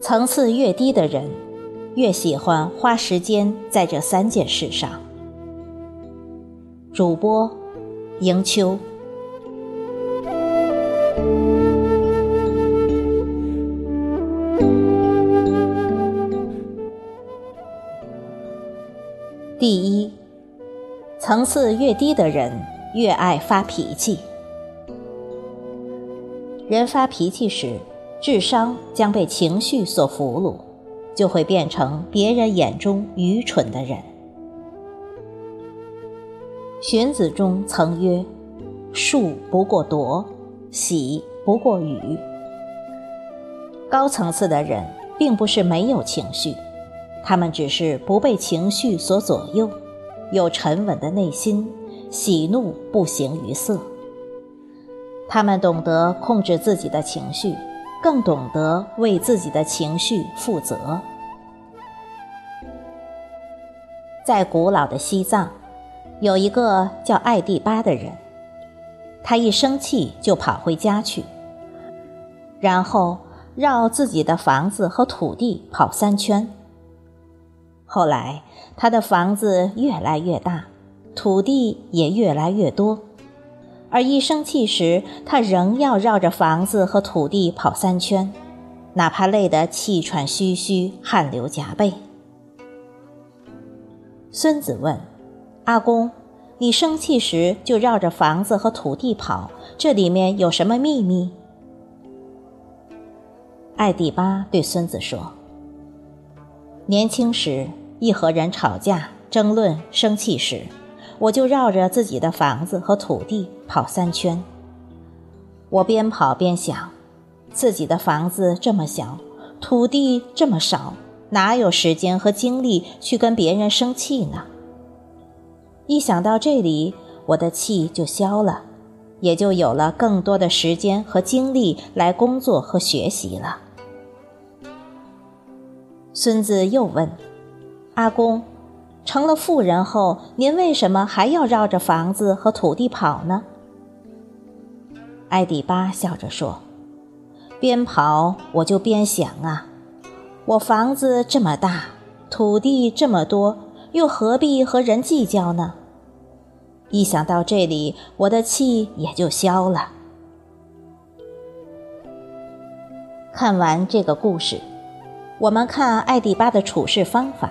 层次越低的人，越喜欢花时间在这三件事上。主播，迎秋。层次越低的人越爱发脾气。人发脾气时，智商将被情绪所俘虏，就会变成别人眼中愚蠢的人。荀子中曾曰：“术不过夺，喜不过语。”高层次的人并不是没有情绪，他们只是不被情绪所左右，有沉稳的内心，喜怒不形于色。他们懂得控制自己的情绪。更懂得为自己的情绪负责。在古老的西藏，有一个叫艾蒂巴的人，他一生气就跑回家去，然后绕自己的房子和土地跑三圈。后来，他的房子越来越大，土地也越来越多。而一生气时，他仍要绕着房子和土地跑三圈，哪怕累得气喘吁吁、汗流浃背。孙子问：“阿公，你生气时就绕着房子和土地跑，这里面有什么秘密？”艾蒂巴对孙子说：“年轻时，一和人吵架、争论、生气时。”我就绕着自己的房子和土地跑三圈。我边跑边想，自己的房子这么小，土地这么少，哪有时间和精力去跟别人生气呢？一想到这里，我的气就消了，也就有了更多的时间和精力来工作和学习了。孙子又问：“阿公。”成了富人后，您为什么还要绕着房子和土地跑呢？艾迪巴笑着说：“边跑我就边想啊，我房子这么大，土地这么多，又何必和人计较呢？一想到这里，我的气也就消了。”看完这个故事，我们看艾迪巴的处事方法。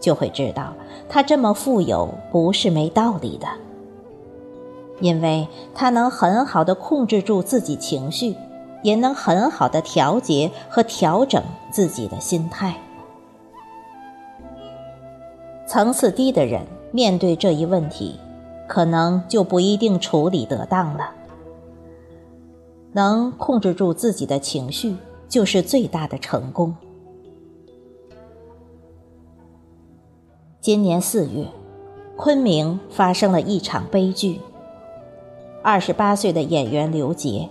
就会知道，他这么富有不是没道理的，因为他能很好的控制住自己情绪，也能很好的调节和调整自己的心态。层次低的人面对这一问题，可能就不一定处理得当了。能控制住自己的情绪，就是最大的成功。今年四月，昆明发生了一场悲剧。二十八岁的演员刘杰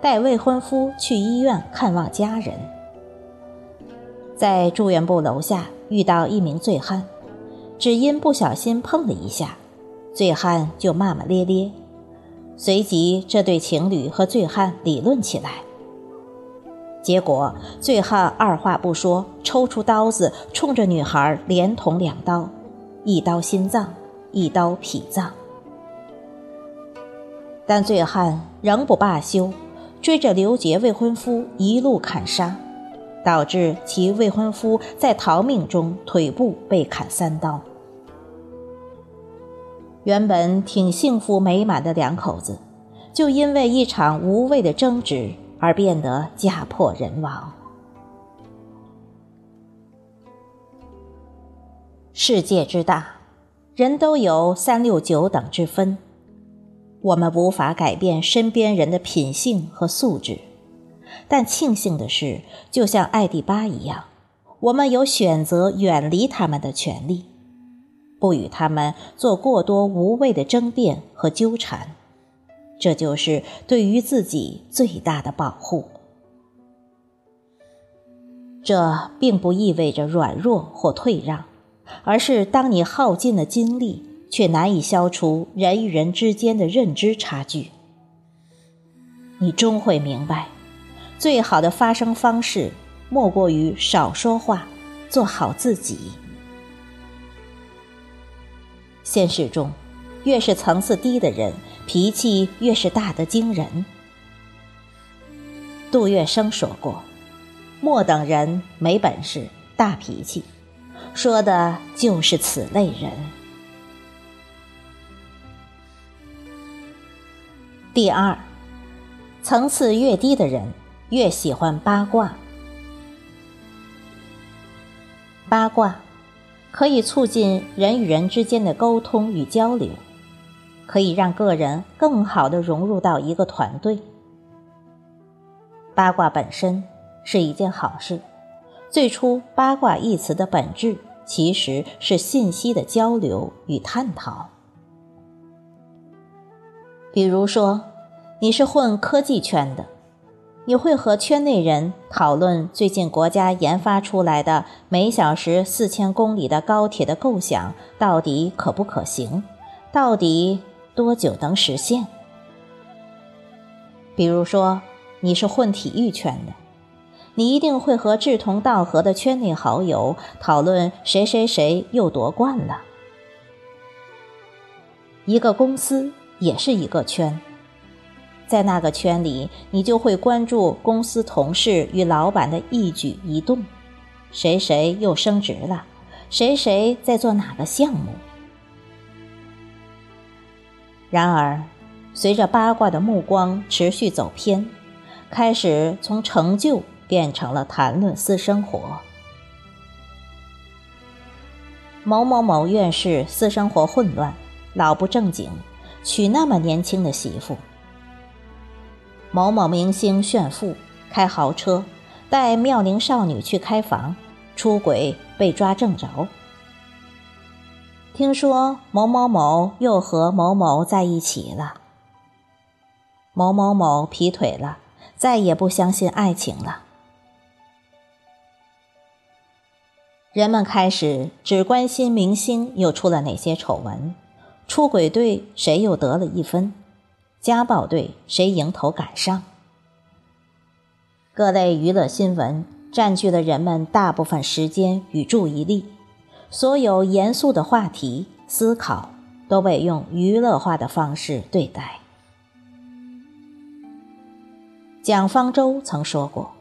带未婚夫去医院看望家人，在住院部楼下遇到一名醉汉，只因不小心碰了一下，醉汉就骂骂咧咧。随即，这对情侣和醉汉理论起来。结果，醉汉二话不说，抽出刀子，冲着女孩连捅两刀，一刀心脏，一刀脾脏。但醉汉仍不罢休，追着刘杰未婚夫一路砍杀，导致其未婚夫在逃命中腿部被砍三刀。原本挺幸福美满的两口子，就因为一场无谓的争执。而变得家破人亡。世界之大，人都有三六九等之分。我们无法改变身边人的品性和素质，但庆幸的是，就像艾迪巴一样，我们有选择远离他们的权利，不与他们做过多无谓的争辩和纠缠。这就是对于自己最大的保护。这并不意味着软弱或退让，而是当你耗尽了精力，却难以消除人与人之间的认知差距，你终会明白，最好的发声方式莫过于少说话，做好自己。现实中，越是层次低的人，脾气越是大得惊人。杜月笙说过：“莫等人，没本事，大脾气，说的就是此类人。”第二，层次越低的人越喜欢八卦。八卦可以促进人与人之间的沟通与交流，可以让个人更好的融入到一个团队。八卦本身是一件好事。最初，八卦一词的本质其实是信息的交流与探讨。比如说，你是混科技圈的，你会和圈内人讨论最近国家研发出来的每小时四千公里的高铁的构想到底可不可行，到底多久能实现？比如说。你是混体育圈的，你一定会和志同道合的圈内好友讨论谁谁谁又夺冠了。一个公司也是一个圈，在那个圈里，你就会关注公司同事与老板的一举一动，谁谁又升职了，谁谁在做哪个项目。然而，随着八卦的目光持续走偏。开始从成就变成了谈论私生活。某某某院士私生活混乱，老不正经，娶那么年轻的媳妇。某某明星炫富，开豪车，带妙龄少女去开房，出轨被抓正着。听说某某某又和某某在一起了。某某某劈腿了。再也不相信爱情了。人们开始只关心明星又出了哪些丑闻，出轨队谁又得了一分，家暴队谁迎头赶上。各类娱乐新闻占据了人们大部分时间与注意力，所有严肃的话题、思考都被用娱乐化的方式对待。蒋方舟曾说过，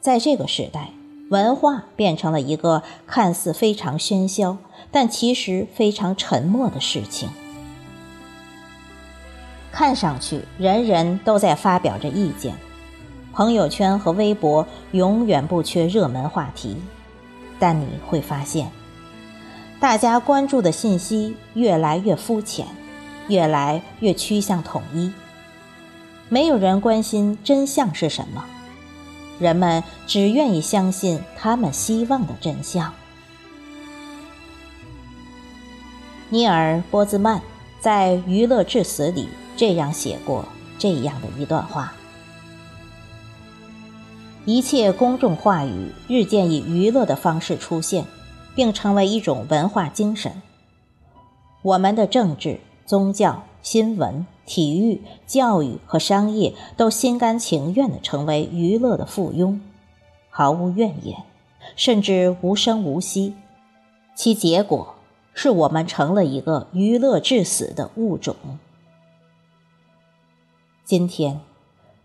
在这个时代，文化变成了一个看似非常喧嚣，但其实非常沉默的事情。看上去人人都在发表着意见，朋友圈和微博永远不缺热门话题，但你会发现，大家关注的信息越来越肤浅，越来越趋向统一。没有人关心真相是什么，人们只愿意相信他们希望的真相。尼尔·波兹曼在《娱乐至死》里这样写过这样的一段话：一切公众话语日渐以娱乐的方式出现，并成为一种文化精神。我们的政治、宗教、新闻。体育、教育和商业都心甘情愿地成为娱乐的附庸，毫无怨言，甚至无声无息。其结果是我们成了一个娱乐致死的物种。今天，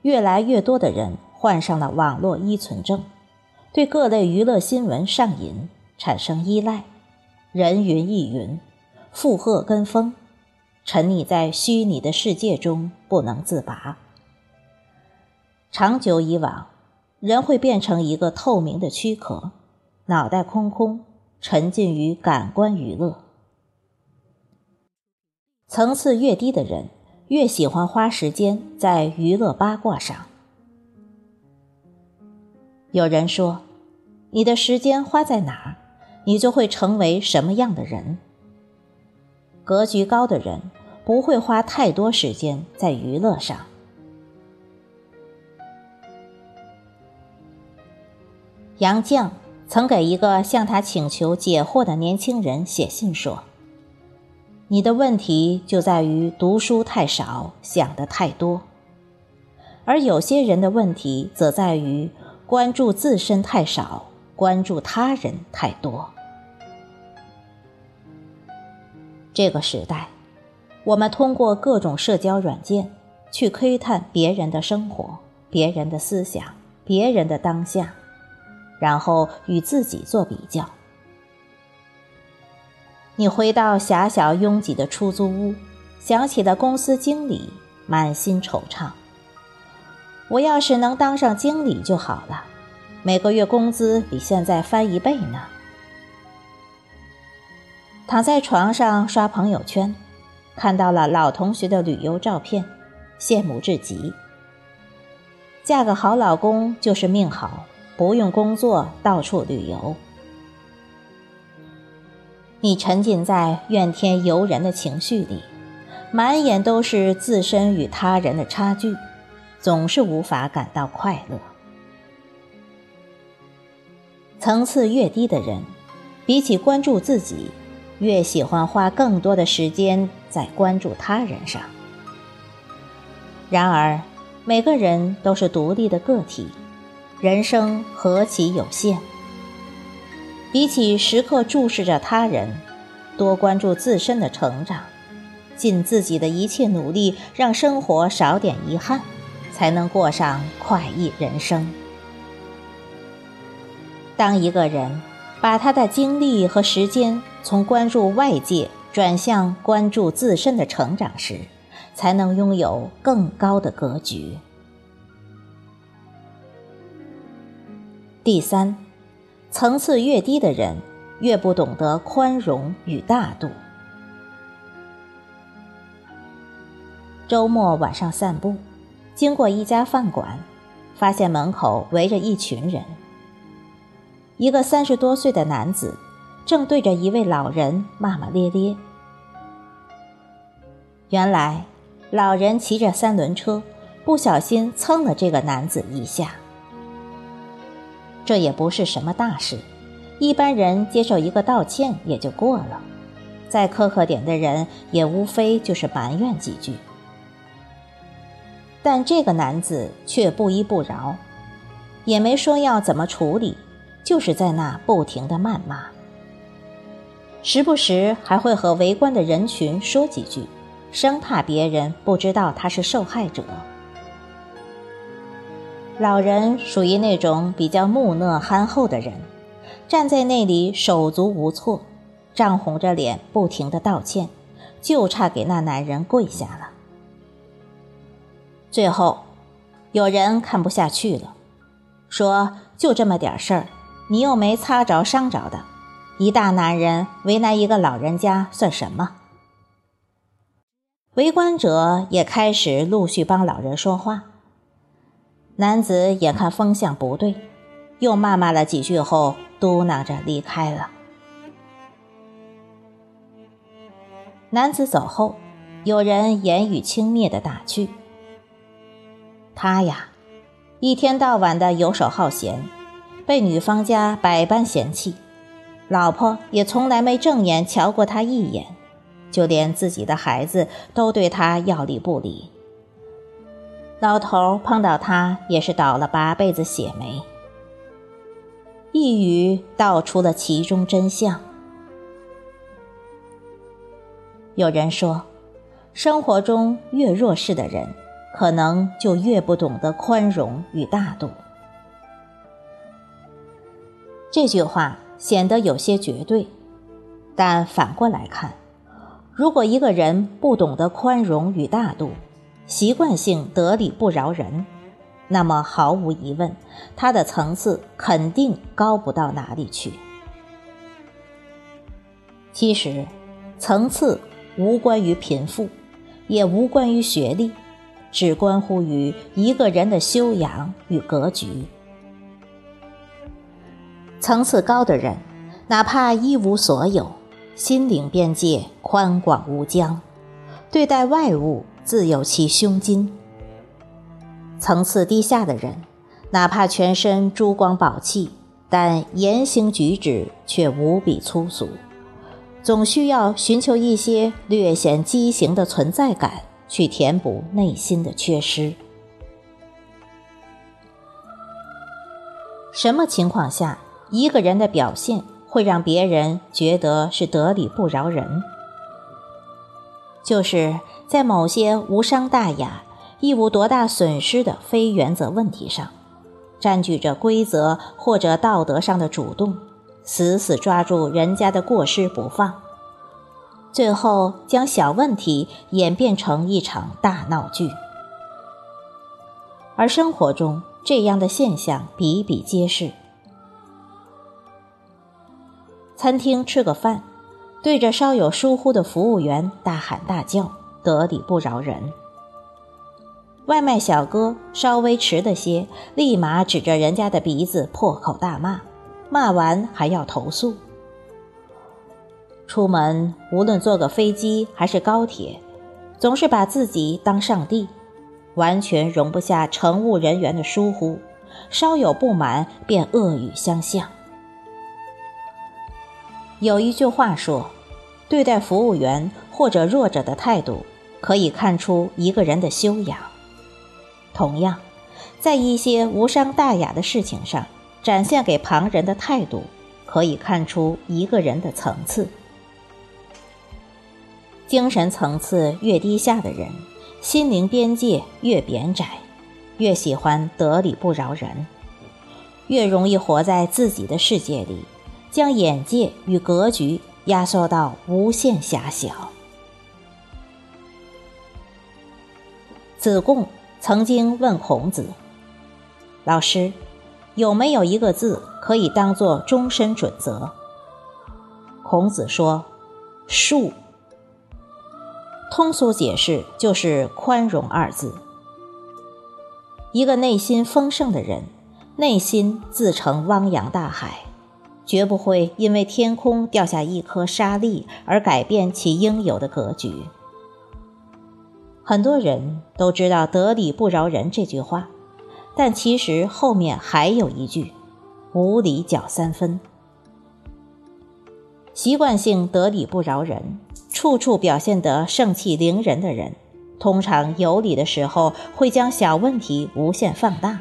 越来越多的人患上了网络依存症，对各类娱乐新闻上瘾，产生依赖，人云亦云，附和跟风。沉溺在虚拟的世界中不能自拔，长久以往，人会变成一个透明的躯壳，脑袋空空，沉浸于感官娱乐。层次越低的人，越喜欢花时间在娱乐八卦上。有人说：“你的时间花在哪儿，你就会成为什么样的人。”格局高的人不会花太多时间在娱乐上。杨绛曾给一个向他请求解惑的年轻人写信说：“你的问题就在于读书太少，想的太多；而有些人的问题则在于关注自身太少，关注他人太多。”这个时代，我们通过各种社交软件去窥探别人的生活、别人的思想、别人的当下。然后与自己做比较。你回到狭小拥挤的出租屋，想起了公司经理，满心惆怅。我要是能当上经理就好了，每个月工资比现在翻一倍呢。躺在床上刷朋友圈，看到了老同学的旅游照片，羡慕至极。嫁个好老公就是命好。不用工作，到处旅游。你沉浸在怨天尤人的情绪里，满眼都是自身与他人的差距，总是无法感到快乐。层次越低的人，比起关注自己，越喜欢花更多的时间在关注他人上。然而，每个人都是独立的个体。人生何其有限！比起时刻注视着他人，多关注自身的成长，尽自己的一切努力，让生活少点遗憾，才能过上快意人生。当一个人把他的精力和时间从关注外界转向关注自身的成长时，才能拥有更高的格局。第三，层次越低的人，越不懂得宽容与大度。周末晚上散步，经过一家饭馆，发现门口围着一群人。一个三十多岁的男子，正对着一位老人骂骂咧咧。原来，老人骑着三轮车，不小心蹭了这个男子一下。这也不是什么大事，一般人接受一个道歉也就过了，再苛刻点的人也无非就是埋怨几句。但这个男子却不依不饶，也没说要怎么处理，就是在那不停的谩骂，时不时还会和围观的人群说几句，生怕别人不知道他是受害者。老人属于那种比较木讷憨厚的人，站在那里手足无措，涨红着脸不停的道歉，就差给那男人跪下了。最后，有人看不下去了，说：“就这么点事儿，你又没擦着伤着的，一大男人为难一个老人家算什么？”围观者也开始陆续帮老人说话。男子眼看风向不对，又骂骂了几句后，嘟囔着离开了。男子走后，有人言语轻蔑的打趣：“他呀，一天到晚的游手好闲，被女方家百般嫌弃，老婆也从来没正眼瞧过他一眼，就连自己的孩子都对他要理不理。”老头碰到他也是倒了八辈子血霉，一语道出了其中真相。有人说，生活中越弱势的人，可能就越不懂得宽容与大度。这句话显得有些绝对，但反过来看，如果一个人不懂得宽容与大度，习惯性得理不饶人，那么毫无疑问，他的层次肯定高不到哪里去。其实，层次无关于贫富，也无关于学历，只关乎于一个人的修养与格局。层次高的人，哪怕一无所有，心灵边界宽广无疆，对待外物。自有其胸襟。层次低下的人，哪怕全身珠光宝气，但言行举止却无比粗俗，总需要寻求一些略显畸形的存在感，去填补内心的缺失。什么情况下，一个人的表现会让别人觉得是得理不饶人？就是在某些无伤大雅、亦无多大损失的非原则问题上，占据着规则或者道德上的主动，死死抓住人家的过失不放，最后将小问题演变成一场大闹剧。而生活中这样的现象比比皆是。餐厅吃个饭。对着稍有疏忽的服务员大喊大叫，得理不饶人。外卖小哥稍微迟了些，立马指着人家的鼻子破口大骂，骂完还要投诉。出门无论坐个飞机还是高铁，总是把自己当上帝，完全容不下乘务人员的疏忽，稍有不满便恶语相向。有一句话说：“对待服务员或者弱者的态度，可以看出一个人的修养。同样，在一些无伤大雅的事情上，展现给旁人的态度，可以看出一个人的层次。精神层次越低下的人，心灵边界越扁窄，越喜欢得理不饶人，越容易活在自己的世界里。”将眼界与格局压缩到无限狭小。子贡曾经问孔子：“老师，有没有一个字可以当做终身准则？”孔子说：“恕。”通俗解释就是“宽容”二字。一个内心丰盛的人，内心自成汪洋大海。绝不会因为天空掉下一颗沙粒而改变其应有的格局。很多人都知道“得理不饶人”这句话，但其实后面还有一句：“无理搅三分。”习惯性得理不饶人，处处表现得盛气凌人的人，通常有理的时候会将小问题无限放大，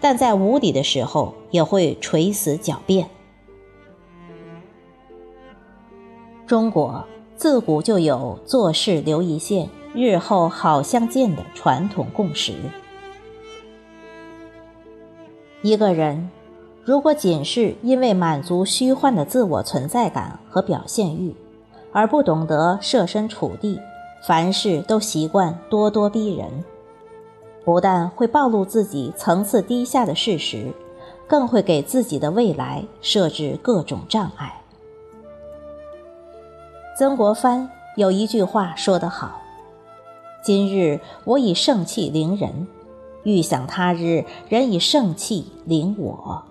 但在无理的时候也会垂死狡辩。中国自古就有做事留一线，日后好相见的传统共识。一个人如果仅是因为满足虚幻的自我存在感和表现欲，而不懂得设身处地，凡事都习惯咄咄逼人，不但会暴露自己层次低下的事实，更会给自己的未来设置各种障碍。曾国藩有一句话说得好：“今日我以盛气凌人，欲想他日人以盛气凌我。”